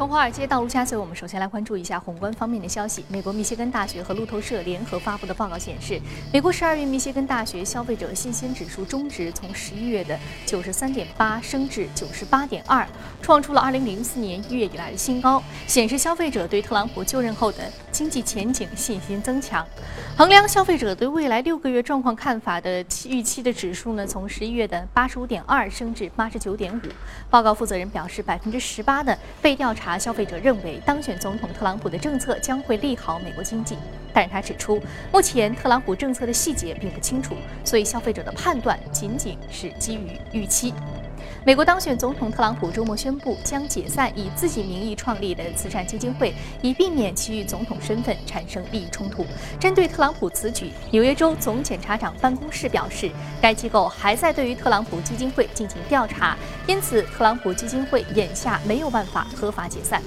从华尔街到陆家嘴，我们首先来关注一下宏观方面的消息。美国密歇根大学和路透社联合发布的报告显示，美国十二月密歇根大学消费者信心指数中值从十一月的九十三点八升至九十八点二，创出了二零零四年一月以来的新高，显示消费者对特朗普就任后的经济前景信心增强。衡量消费者对未来六个月状况看法的预期的指数呢，从十一月的八十五点二升至八十九点五。报告负责人表示，百分之十八的被调查。消费者认为当选总统特朗普的政策将会利好美国经济，但是他指出，目前特朗普政策的细节并不清楚，所以消费者的判断仅仅是基于预期。美国当选总统特朗普周末宣布将解散以自己名义创立的慈善基金会，以避免其与总统身份产生利益冲突。针对特朗普此举，纽约州总检察长办公室表示，该机构还在对于特朗普基金会进行调查，因此特朗普基金会眼下没有办法合法解散。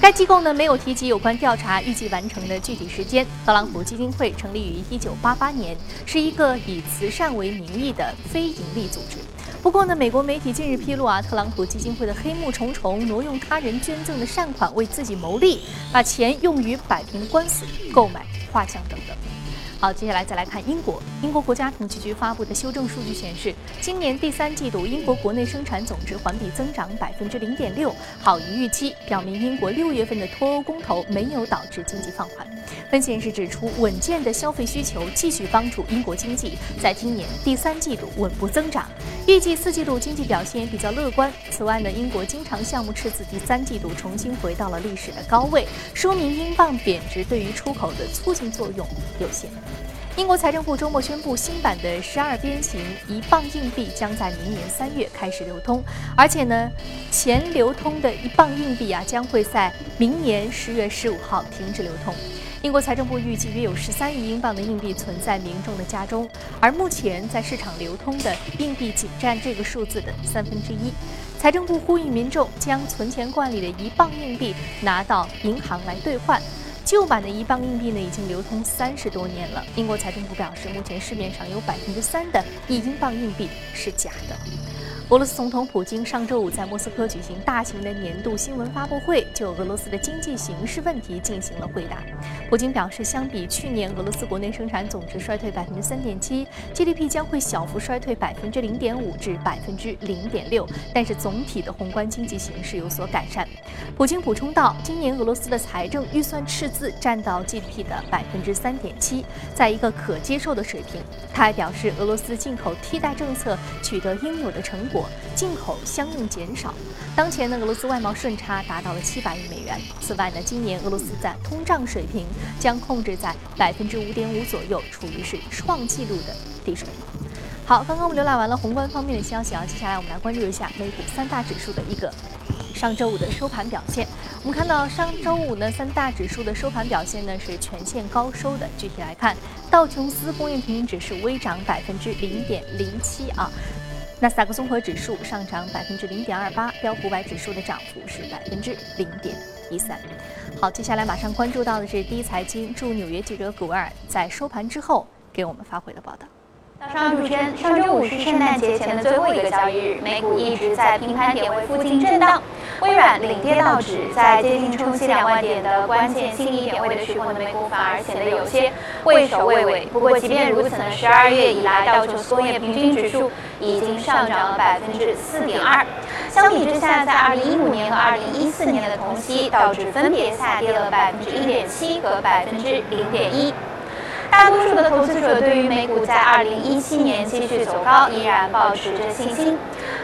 该机构呢没有提及有关调查预计完成的具体时间。特朗普基金会成立于1988年，是一个以慈善为名义的非营利组织。不过呢，美国媒体近日披露啊，特朗普基金会的黑幕重重，挪用他人捐赠的善款为自己谋利，把钱用于摆平官司、购买画像等等。好，接下来再来看英国。英国国家统计局发布的修正数据显示，今年第三季度英国国内生产总值环比增长百分之零点六，好于预期，表明英国六月份的脱欧公投没有导致经济放缓。分析人士指出，稳健的消费需求继续帮助英国经济在今年第三季度稳步增长，预计四季度经济表现也比较乐观。此外呢，英国经常项目赤字第三季度重新回到了历史的高位，说明英镑贬值对于出口的促进作用有限。英国财政部周末宣布，新版的十二边形一磅硬币将在明年三月开始流通，而且呢，前流通的一磅硬币啊将会在明年十月十五号停止流通。英国财政部预计约有十三亿英镑的硬币存在民众的家中，而目前在市场流通的硬币仅占这个数字的三分之一。财政部呼吁民众将存钱罐里的一磅硬币拿到银行来兑换。旧版的一磅硬币呢，已经流通三十多年了。英国财政部表示，目前市面上有百分之三的一英镑硬币是假的。俄罗斯总统普京上周五在莫斯科举行大型的年度新闻发布会，就俄罗斯的经济形势问题进行了回答。普京表示，相比去年，俄罗斯国内生产总值衰退百分之三点七，GDP 将会小幅衰退百分之零点五至百分之零点六，但是总体的宏观经济形势有所改善。普京补充道，今年俄罗斯的财政预算赤字占到 GDP 的百分之三点七，在一个可接受的水平。他还表示，俄罗斯进口替代政策取得应有的成果。进口相应减少，当前呢，俄罗斯外贸顺差达到了七百亿美元。此外呢，今年俄罗斯在通胀水平将控制在百分之五点五左右，处于是创纪录的低水平。好，刚刚我们浏览完了宏观方面的消息啊，接下来我们来关注一下美股三大指数的一个上周五的收盘表现。我们看到上周五呢，三大指数的收盘表现呢是全线高收的。具体来看，道琼斯工业平均指数微涨百分之零点零七啊。纳斯达克综合指数上涨百分之零点二八，标普五百指数的涨幅是百分之零点一三。好，接下来马上关注到的是第一财经驻纽约记者古尔在收盘之后给我们发回的报道。早上主持人，上周五是圣诞节前的最后一个交易日，美股一直在平盘点位附近震荡。微软领跌道指，在接近冲击两万点的关键心理点位的时候呢，美股反而显得有些畏首畏尾。不过即便如此呢，十二月以来道琼斯工业平均指数已经上涨了百分之四点二。相比之下，在二零一五年和二零一四年的同期，道指分别下跌了百分之一点七和百分之零点一。大多数的投资者对于美股在二零一七年继续走高依然保持着信心。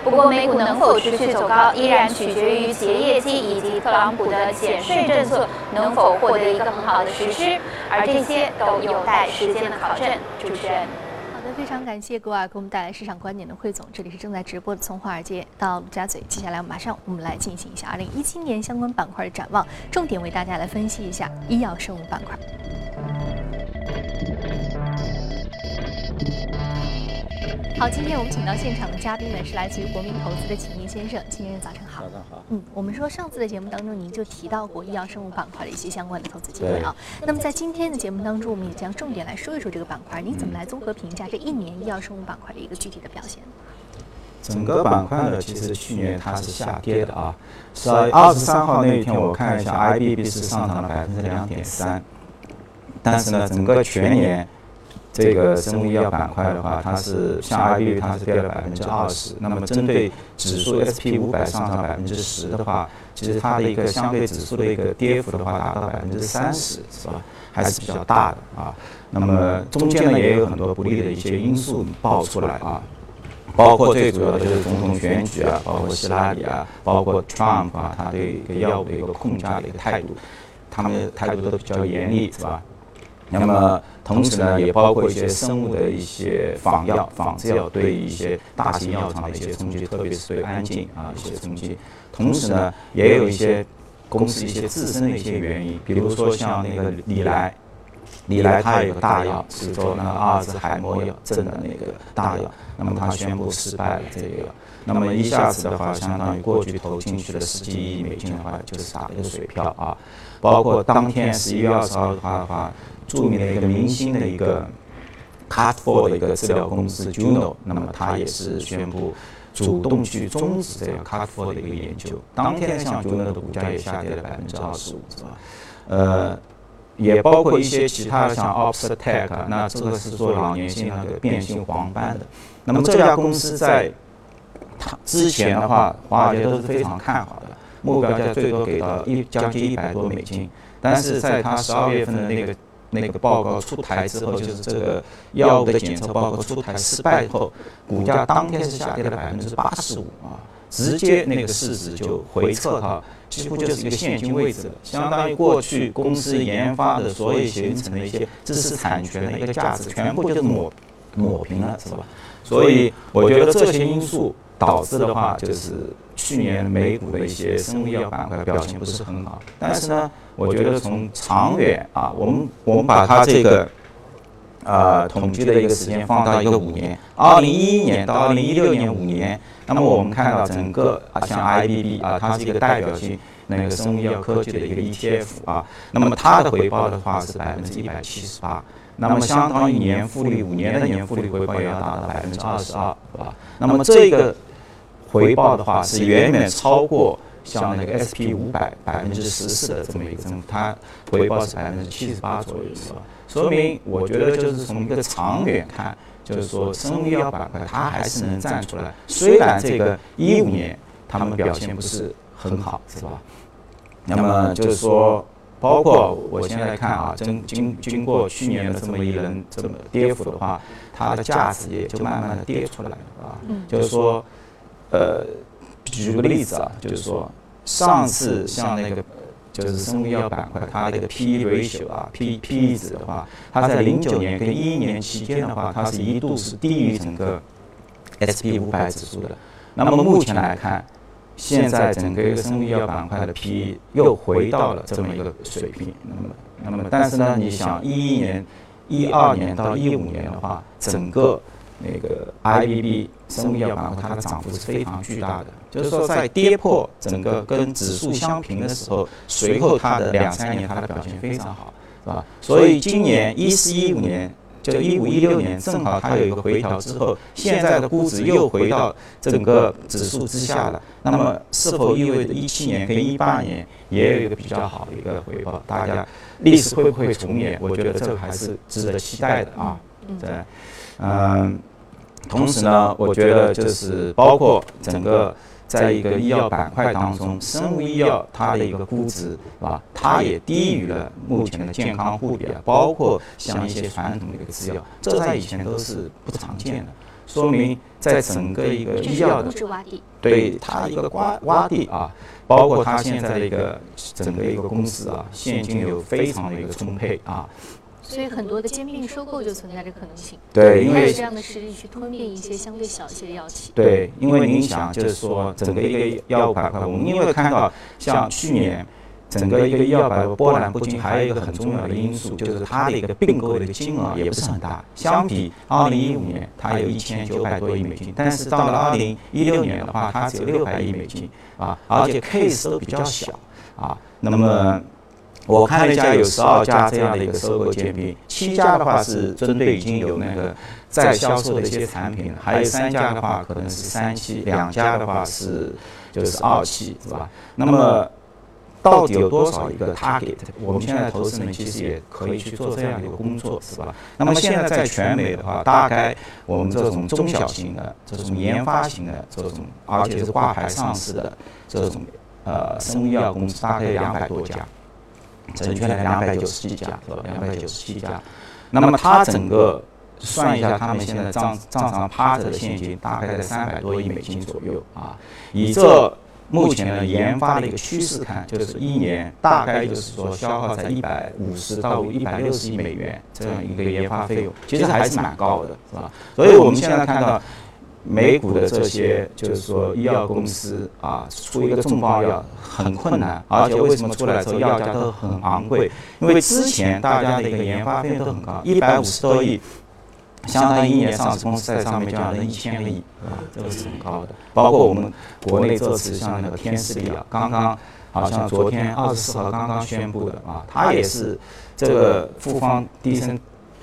不过，美股能否持续走高，依然取决于企业业绩以及特朗普的减税政策能否获得一个很好的实施，而这些都有待时间的考证。主持人，好的，非常感谢格瓦给我们带来市场观点的汇总。这里是正在直播的从华尔街到陆家嘴，接下来马上我们来进行一下二零一七年相关板块的展望，重点为大家来分析一下医药生物板块。好，今天我们请到现场的嘉宾呢是来自于国民投资的秦毅先生，秦先生早晨好。早上好。嗯，我们说上次的节目当中您就提到过医药生物板块的一些相关的投资机会啊。那么在今天的节目当中，我们也将重点来说一说这个板块，您怎么来综合评价这一年医药生物板块的一个具体的表现？整个板块呢，其实去年它是下跌的啊。十二月二十三号那一天，我看一下，IBB 是上涨了百分之两点三，但是呢，整个全年这个生物医药板块的话，它是像 IBB 它是跌了百分之二十。那么针对指数 SP 五百上涨百分之十的话，其实它的一个相对指数的一个跌幅的话，达到百分之三十，是吧？还是比较大的啊。那么中间呢，也有很多不利的一些因素爆出来啊。包括最主要的就是总统选举啊，包括希拉里啊，包括 Trump 啊，他对一个药物的一个控价的一个态度，他们的态度都比较严厉，是吧？那么同时呢，也包括一些生物的一些仿药、仿制药对一些大型药厂的一些冲击，特别是对安静啊一些冲击。同时呢，也有一些公司一些自身的一些原因，比如说像那个李来。李来他有个大药是做那个阿尔兹海默药症的那个大药，那么他宣布失败了这个药，那么一下子的话，相当于过去投进去的十几亿美金的话，就是打了一个水漂啊。包括当天十一月二十号的话的话，著名的一个明星的一个 Cut For 的一个治疗公司 Juno，那么他也是宣布主动去终止这个 Cut For 的一个研究。当天像 Juno 的股价也下跌了百分之二十五，是吧？呃。也包括一些其他的，像 Opstech，那这个是做老年性那个变性黄斑的。那么这家公司在它之前的话，华尔街都是非常看好的，目标价最多给到一将近一百多美金。但是在它十二月份的那个那个报告出台之后，就是这个药物的检测报告出台失败后，股价当天是下跌了百分之八十五啊。直接那个市值就回撤哈，几乎就是一个现金位置了，相当于过去公司研发的所有形成的一些知识产权的一个价值，全部就是抹抹平了，是吧？所以我觉得这些因素导致的话，就是去年美股的一些生物医药板块表现不是很好。但是呢，我觉得从长远啊，我们我们把它这个。呃，统计的一个时间放到一个五年，二零一一年到二零一六年五年，那么我们看到整个啊，像 IBB 啊，它是一个代表性那个生物医药科技的一个 ETF 啊，那么它的回报的话是百分之一百七十八，那么相当于年复利五年的年复利回报也要达到百分之二十二，是吧？那么这个回报的话是远远超过像那个 SP 五百百分之十四的这么一个增幅，它回报是百分之七十八左右，是吧？说明，我觉得就是从一个长远看，就是说生物医药板块它还是能站出来。虽然这个一五年他们表现不是很好，是吧？那么就是说，包括我现在看啊，经经经过去年的这么一轮这么跌幅的话，它的价值也就慢慢的跌出来了啊。就是说，呃，举个例子啊，就是说上次像那个。就是生物医药板块，它这个 P/E ratio 啊，P P/E 值的话，它在零九年跟一一年期间的话，它是一度是低于整个 S P 五百指数的。那么目前来看，现在整个一个生物医药板块的 P/E 又回到了这么一个水平。那么，那么但是呢，你想一一年、一二年到一五年的话，整个那个 I B B 生物医药板块它的涨幅是非常巨大的，就是说在跌破整个跟指数相平的时候，随后它的两三年它的表现非常好，是吧？所以今年一四一五年就一五一六年正好它有一个回调之后，现在的估值又回到整个指数之下了，那么是否意味着一七年跟一八年也有一个比较好的一个回报？大家历史会不会重演？我觉得这个还是值得期待的啊，对，嗯。同时呢，我觉得就是包括整个在一个医药板块当中，生物医药它的一个估值，啊？它也低于了目前的健康护理啊，包括像一些传统的一个制药，这在以前都是不常见的，说明在整个一个医药的对它一个洼洼地啊，包括它现在的一个整个一个公司啊，现金流非常的一个充沛啊。所以很多的兼并收购就存在着可能性。对，因为这样的实力去吞并一些相对小一些的药企。对，因为您想，就是说整个一个药物板块，我们因为看到像去年整个一个医药板块波澜不惊，还有一个很重要的因素，就是它的一个并购的一个金额也不是很大。相比二零一五年，它有一千九百多亿美金，但是到了二零一六年的话，它只有六百亿美金啊，而且 case 都比较小啊，那么。我看了一下，有十二家这样的一个收购兼并，七家的话是针对已经有那个在销售的一些产品，还有三家的话可能是三期，两家的话是就是二期，是吧？那么到底有多少一个 target？我们现在投资人其实也可以去做这样的一个工作，是吧？那么现在在全美的话，大概我们这种中小型的、这种研发型的这种，而且是挂牌上市的这种呃生物医药公司，大概两百多家，准确的两百九十几家，是吧？两百九十七家。那么它整个算一下，他们现在账账上趴着的现金大概在三百多亿美金左右啊，以这。目前的研发的一个趋势看，就是一年大概就是说消耗在一百五十到一百六十亿美元这样一个研发费用，其实还是蛮高的，是吧？所以我们现在看到美股的这些就是说医药公司啊，出一个重磅药很困难，而且为什么出来之后药价都很昂贵？因为之前大家的一个研发费用都很高，一百五十多亿。相当于一年上市公司在上面就要一千个亿，啊，这个是很高的。包括我们国内这次像那个天士力啊，刚刚好像昨天二十四号刚刚宣布的啊，它也是这个复方低生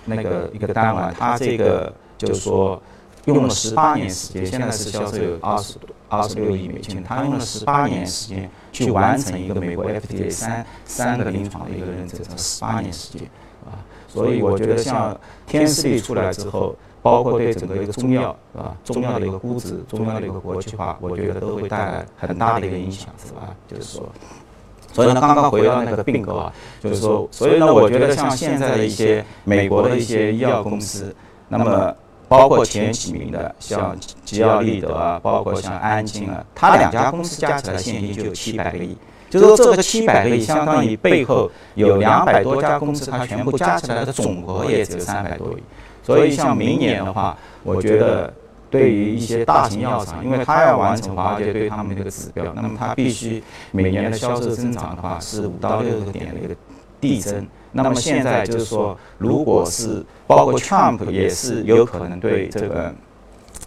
那个一个单位，它这个就是说用了十八年时间，现在是销售有二十多二十六亿美金，他用了十八年时间去完成一个美国 FDA 三三个临床的一个认证，十八年时间啊。所以我觉得像天士力出来之后，包括对整个一个中药啊，中药的一个估值、中药的一个国际化，我觉得都会带来很大的一个影响，是吧？就是说，所以呢，刚刚回到那个并购啊，就是说，所以呢，我觉得像现在的一些美国的一些医药公司，那么包括前几名的，像吉奥利德啊，包括像安金啊，它两家公司加起来现金就有七百个亿。就是说这个七百个亿相当于背后有两百多家公司，它全部加起来的总额也只有三百多亿。所以像明年的话，我觉得对于一些大型药厂，因为它要完成华尔街对他们这个指标，那么它必须每年的销售增长的话是五到六个点的一个递增。那么现在就是说，如果是包括 Trump 也是有可能对这个。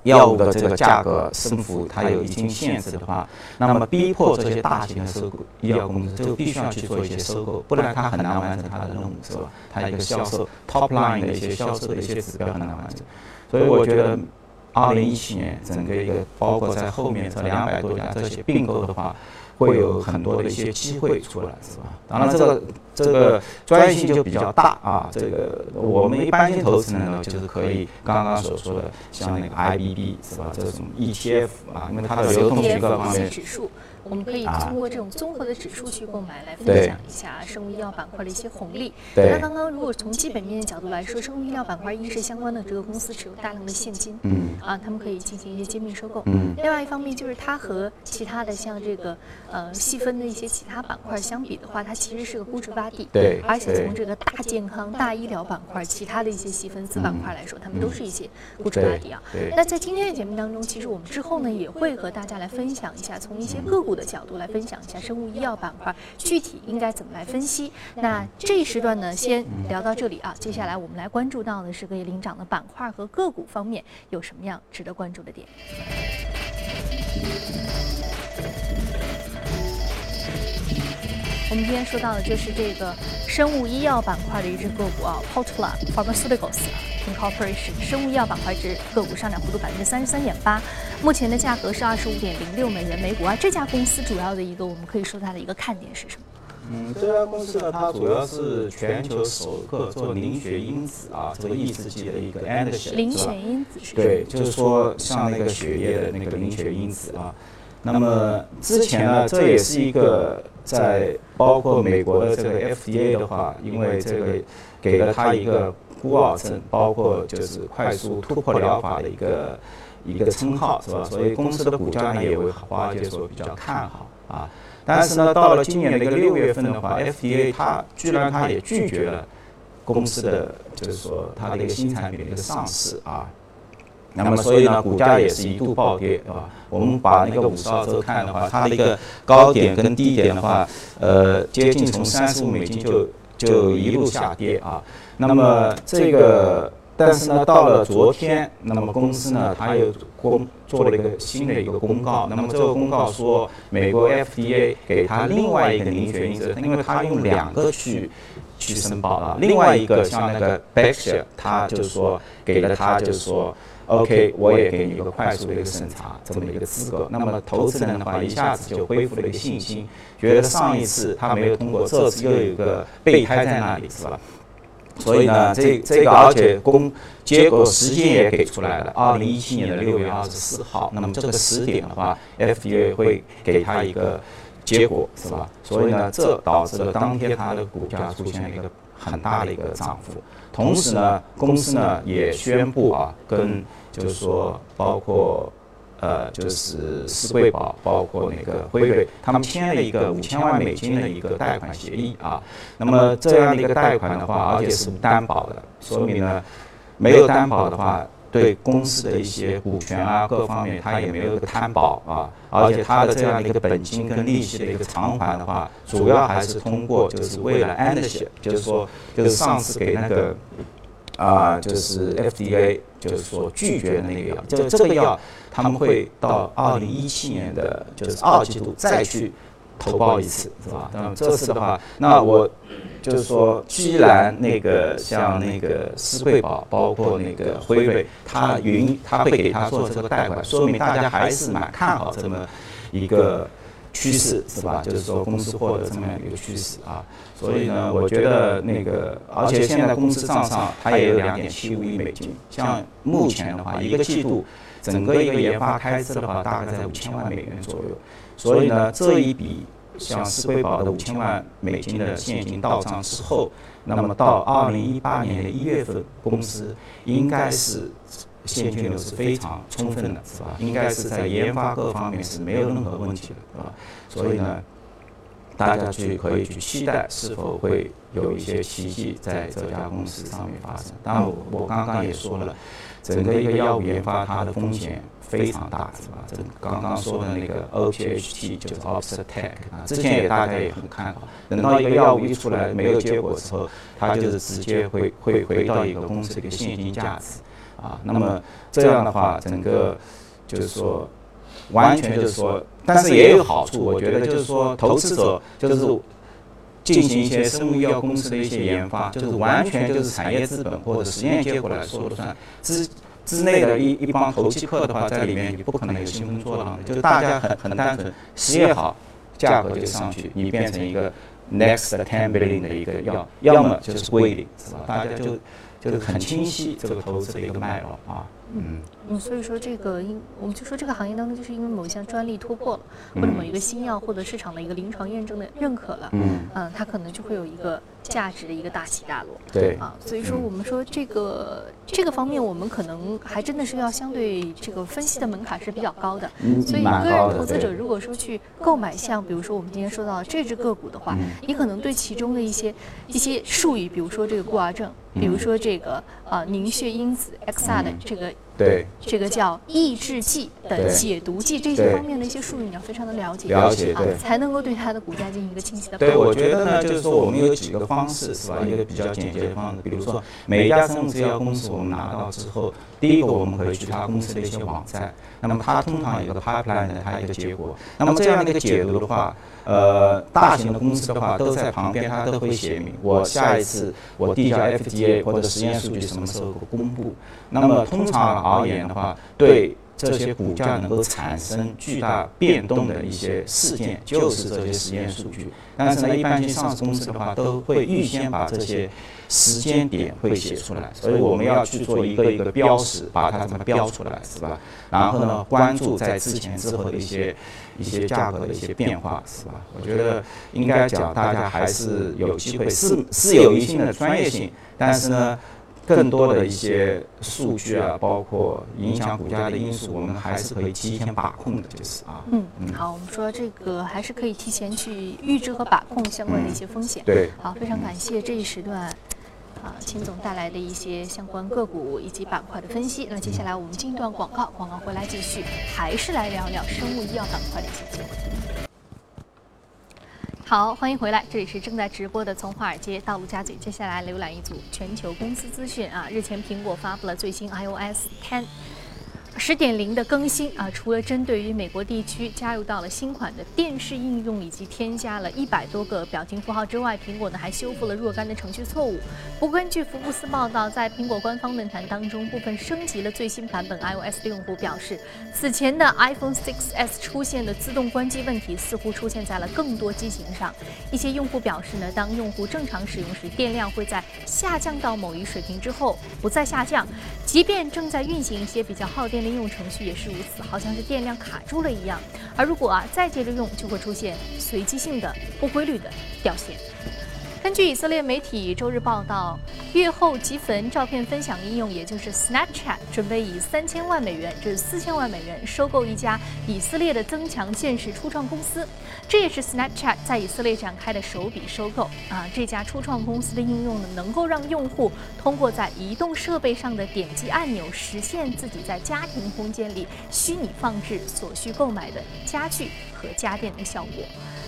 药物的这个价格升幅，它有一定限制的话，那么逼迫这些大型的收购医药公司就必须要去做一些收购，不然它很难完成它的任务，是吧？它一个销售 top line 的一些销售的一些指标很难完成，所以我觉得，二零一七年整个一个包括在后面这两百多家这些并购的话。会有很多的一些机会出来，是吧？当然，这个这个专业性就比较大啊。这个我们一般性投资人呢，就是可以刚刚所说的，像那个 IBB 是吧？这种 ETF 啊，因为它的流动性各方面。我们可以通过这种综合的指数去购买，来分享一下生物医药板块的一些红利。那刚刚如果从基本面的角度来说，生物医药板块一是相关的这个公司持有大量的现金，嗯，啊，他们可以进行一些兼并收购。嗯，另外一方面就是它和其他的像这个呃细分的一些其他板块相比的话，它其实是个估值洼地。对，而且从这个大健康、大医疗板块，其他的一些细分子板块来说，他们都是一些估值洼地啊。对。那在今天的节目当中，其实我们之后呢也会和大家来分享一下，从一些个股的角度来分享。一下生物医药板块具体应该怎么来分析。那这一时段呢，先聊到这里啊。接下来我们来关注到的是各位领涨的板块和个股方面有什么样值得关注的点。我们今天说到的就是这个生物医药板块的一只个股啊，Portla Pharmaceuticals Incorporation 生物医药板块之个股上涨幅度百分之三十三点八，目前的价格是二十五点零六美元每股啊。这家公司主要的一个我们可以说它的一个看点是什么？嗯，这家公司呢，它主要是全球首个做凝血因子啊，这个抑制剂的一个 a n d 凝血因子是？对，就是说像那个血液的那个凝血因子啊。那么之前呢，这也是一个在包括美国的这个 FDA 的话，因为这个给了他一个孤傲症，包括就是快速突破疗法的一个一个称号，是吧？所以公司的股价呢也为华尔街所比较看好啊。但是呢，到了今年的一个六月份的话，FDA 它居然它也拒绝了公司的就是说它的一个新产品的一个上市啊。那么，所以呢，股价也是一度暴跌，对吧？我们把那个五十二周看的话，它的一个高点跟低点的话，呃，接近从三十五美金就就一路下跌啊。那么这个，但是呢，到了昨天，那么公司呢，它又公做了一个新的一个公告。那么这个公告说，美国 FDA 给它另外一个凝血因子，因为它用两个去去申报啊。另外一个像那个 Berkshire，他就是说给了他就是说，OK，我也给你一个快速的一个审查这么一个资格。那么投资人的话一下子就恢复了一个信心，觉得上一次他没有通过，这次又有一个备胎在那里，是吧？所以呢，这这个而且公结果时间也给出来了，二零一七年的六月二十四号。那么这个时点的话，FDA 会给他一个结果，是吧？所以呢，这导致了当天它的股价出现了一个很大的一个涨幅。同时呢，公司呢也宣布啊，跟就是说包括。呃，就是斯贵宝，包括那个辉瑞，他们签了一个五千万美金的一个贷款协议啊。那么这样的一个贷款的话，而且是担保的，说明呢，没有担保的话，对公司的一些股权啊各方面，他也没有一个担保啊。而且他的这样的一个本金跟利息的一个偿还的话，主要还是通过就是为了安 s 些，就是说，就是上次给那个。啊，就是 FDA 就是说拒绝的那个药，就这个药，他们会到二零一七年的就是二季度再去投报一次，是吧？那么这次的话，那我就是说，既然那个像那个斯贵宝，包括那个辉瑞，他云他会给他做这个贷款，说明大家还是蛮看好这么一个。趋势是吧？就是说公司获得这么样一个趋势啊，所以呢，我觉得那个，而且现在公司账上它也有两点七五亿美金，像目前的话，一个季度整个一个研发开支的话，大概在五千万美元左右，所以呢，这一笔像斯贵宝的五千万美金的现金到账之后，那么到二零一八年的一月份，公司应该是。现金流是非常充分的，是吧？应该是在研发各方面是没有任何问题的，是吧？所以呢，大家去可以去期待是否会有一些奇迹在这家公司上面发生。当然，我我刚刚也说了，整个一个药物研发它的风险非常大，是吧？这刚刚说的那个 OPHT 就是 Opus Tech 啊，之前也大家也很看好，等到一个药物一出来没有结果之后，它就是直接会会回到一个公司的一个现金价值。啊，那么这样的话，整个就是说，完全就是说，但是也有好处。我觉得就是说，投资者就是进行一些生物医药公司的一些研发，就是完全就是产业资本或者实验结果来说了算。之之内的一一帮投机客的话，在里面你不可能有兴风作浪的，就是大家很很单纯，实业好，价格就上去，你变成一个 next ten billion 的一个要，要么就是归零，是吧？大家就。就是很清晰这个投资的一个脉络啊。嗯嗯，所以说这个因我们就说这个行业当中，就是因为某一项专利突破了，或者某一个新药获得市场的一个临床验证的认可了，嗯嗯，它可能就会有一个价值的一个大起大落。对啊，所以说我们说这个这个方面，我们可能还真的是要相对这个分析的门槛是比较高的。嗯，所以个人投资者如果说去购买像比如说我们今天说到这只个股的话，你可能对其中的一些一些术语，比如说这个固儿症，比如说这个啊凝血因子 XR 的这个。it. 对，这个叫抑制剂的解毒剂，这些方面的一些术语你要非常的了解，了解对，才能够对它的股价进行一个清晰的。对，我觉得呢，就是说我们有几个方式，是吧？一个比较简洁的方式，比如说每一家生物制药公司我们拿到之后，第一个我们可以去它公司的一些网站，那么它通常有个 pipeline 的它一个结果，那么这样的一个解读的话。呃，大型的公司的话都在旁边，它都会写明我下一次我递交 FDA 或者实验数据什么时候公布。那么通常而言的话，对这些股价能够产生巨大变动的一些事件，就是这些实验数据。但是呢，一般性上市公司的话，都会预先把这些时间点会写出来，所以我们要去做一个一个标识，把它怎么标出来，是吧？然后呢，关注在之前之后的一些。一些价格的一些变化，是吧？我觉得应该讲，大家还是有机会，是是有一定的专业性，但是呢，更多的一些数据啊，包括影响股价的因素，我们还是可以提前把控的，就是啊。嗯，好，我们说这个还是可以提前去预知和把控相关的一些风险。对，好，非常感谢这一时段。啊，秦总带来的一些相关个股以及板块的分析。那接下来我们进一段广告，广告回来继续，还是来聊聊生物医药板块的一些机会。好，欢迎回来，这里是正在直播的从华尔街到陆家嘴。接下来浏览一组全球公司资讯啊，日前苹果发布了最新 iOS 10。十点零的更新啊，除了针对于美国地区加入到了新款的电视应用以及添加了一百多个表情符号之外，苹果呢还修复了若干的程序错误。不过，根据福布斯报道，在苹果官方论坛当中，部分升级了最新版本 iOS 的用户表示，此前的 iPhone 6s 出现的自动关机问题似乎出现在了更多机型上。一些用户表示呢，当用户正常使用时，电量会在下降到某一水平之后不再下降，即便正在运行一些比较耗电。应用程序也是如此，好像是电量卡住了一样。而如果啊再接着用，就会出现随机性的、不规律的掉线。根据以色列媒体周日报道，月后即焚照片分享应用，也就是 Snapchat，准备以三千万美元至四千万美元收购一家以色列的增强现实初创公司。这也是 Snapchat 在以色列展开的首笔收购啊！这家初创公司的应用呢，能够让用户通过在移动设备上的点击按钮，实现自己在家庭空间里虚拟放置所需购买的家具和家电的效果。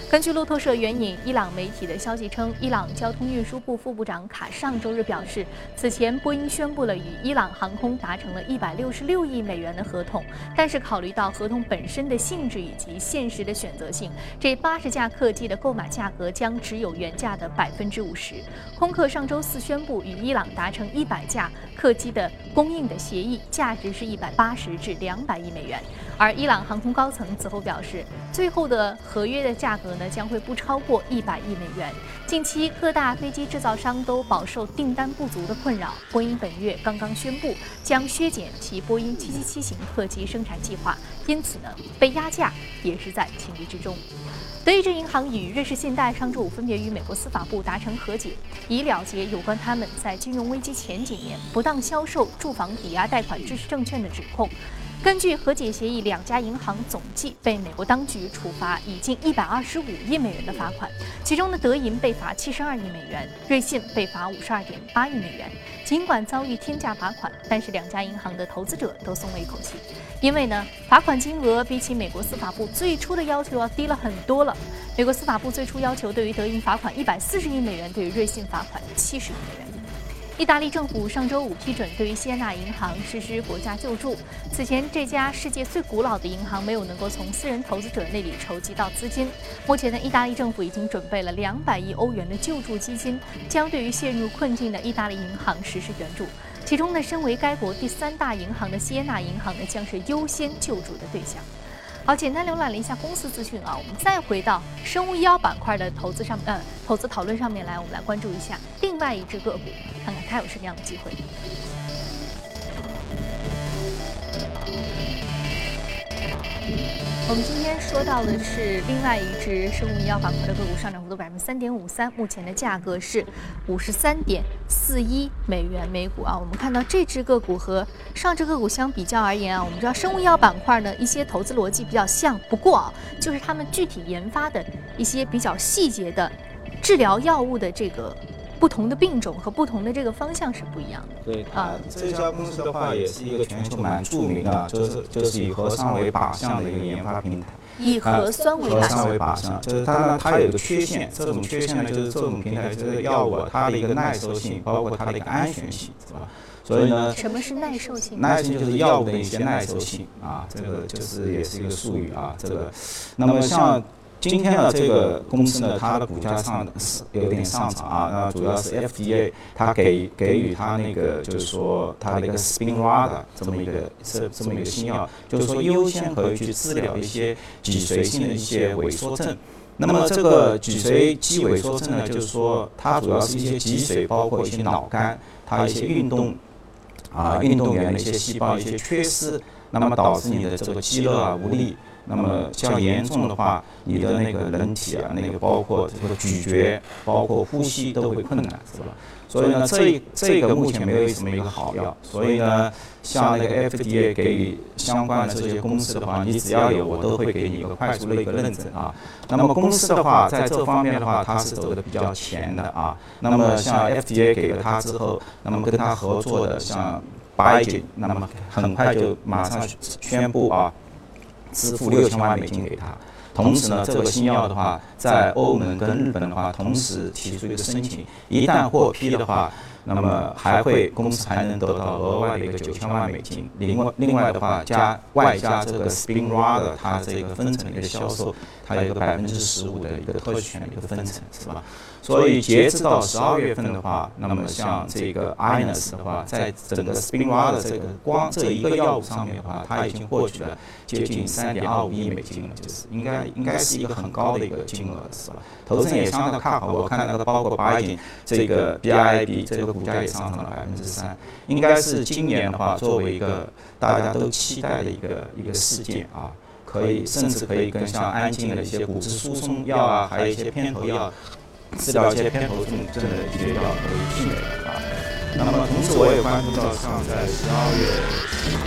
根据路透社援引伊朗媒体的消息称，伊朗交通运输部副部长卡上周日表示，此前波音宣布了与伊朗航空达成了一百六十六亿美元的合同，但是考虑到合同本身的性质以及现实的选择性，这八十架客机的购买价格将只有原价的百分之五十。空客上周四宣布与伊朗达成一百架客机的供应的协议，价值是一百八十至两百亿美元。而伊朗航空高层此后表示，最后的合约的价格呢将会不超过一百亿美元。近期各大飞机制造商都饱受订单不足的困扰，波音本月刚刚宣布将削减其波音777型客机生产计划，因此呢被压价也是在情理之中。德意志银行与瑞士信贷上周五分别与美国司法部达成和解，以了结有关他们在金融危机前几年不当销售住房抵押贷款支持证券的指控。根据和解协议，两家银行总计被美国当局处罚已近一百二十五亿美元的罚款，其中的德银被罚七十二亿美元，瑞信被罚五十二点八亿美元。尽管遭遇天价罚款，但是两家银行的投资者都松了一口气，因为呢，罚款金额比起美国司法部最初的要求要低了很多了。美国司法部最初要求对于德银罚款一百四十亿美元，对于瑞信罚款七十亿美元。意大利政府上周五批准对于西耶纳银行实施国家救助。此前，这家世界最古老的银行没有能够从私人投资者那里筹集到资金。目前呢，意大利政府已经准备了两百亿欧元的救助基金，将对于陷入困境的意大利银行实施援助。其中呢，身为该国第三大银行的西耶纳银行呢，将是优先救助的对象。好，简单浏览了一下公司资讯啊，我们再回到生物医药板块的投资上，呃，投资讨论上面来，我们来关注一下另外一只个股，看看它有什么样的机会。我们今天说到的是另外一只生物医药板块的个股，上涨幅度百分之三点五三，目前的价格是五十三点四一美元每股啊。我们看到这只个股和上只个股相比较而言啊，我们知道生物医药板块呢一些投资逻辑比较像，不过啊，就是他们具体研发的一些比较细节的治疗药物的这个。不同的病种和不同的这个方向是不一样的。对啊，这家公司的话也是一个全球蛮著名的，就是就是以核酸为靶向的一个研发平台。以核酸为靶向为靶向，就是它，它有一个缺陷，这种缺陷呢，就是这种平台这个药物它的一个耐受性，包括它的一个安全性，是吧？所以呢，什么是耐受性？耐受性就是药物的一些耐受性啊，这个就是也是一个术语啊，这个。那么像。今天呢，这个公司呢，它的股价上是有点上涨啊，那主要是 FDA 它给给予它那个就是说它的一个 Spinraza 这么一个这这么一个新药，就是说优先可以去治疗一些脊髓性的一些萎缩症。那么这个脊髓肌萎缩症呢，就是说它主要是一些脊髓，包括一些脑干，它一些运动啊运动员的一些细胞一些缺失，那么导致你的这个肌肉啊无力。那么较严重的话，你的那个人体啊，那个包括这个咀嚼，包括呼吸都会困难，是吧？所以呢，这这个目前没有什么一个好药。所以呢，像那个 FDA 给予相关的这些公司的话，你只要有，我都会给你一个快速的一个认证啊。那么公司的话，在这方面的话，它是走的比较前的啊。那么像 FDA 给了它之后，那么跟它合作的像 Biogen，那么很快就马上宣布啊。支付六千万美金给他，同时呢，这个新药的话，在欧盟跟日本的话，同时提出一个申请，一旦获批的话。那么还会公司还能得到额外的一个九千万美金，另外另外的话加外加这个 Spinrada 它这个分成的一个销售，它有一个百分之十五的一个特许权的一个分成，是吧？所以截止到十二月份的话，那么像这个 Inus 的话，在整个 Spinraza 这个光这一个药物上面的话，它已经获取了接近三点二五亿美金了，就是应该应该是一个很高的一个金额，是吧？投资人也相当看好，我看那个包括百济这个 BIB 这个。股价也上涨了百分之三，应该是今年的话，作为一个大家都期待的一个一个事件啊，可以甚至可以跟像安静的一些骨质疏松药啊，还有一些偏头药，治疗一些偏头痛症的一些药可以媲美啊。那么同时我也关注到，像在十二月。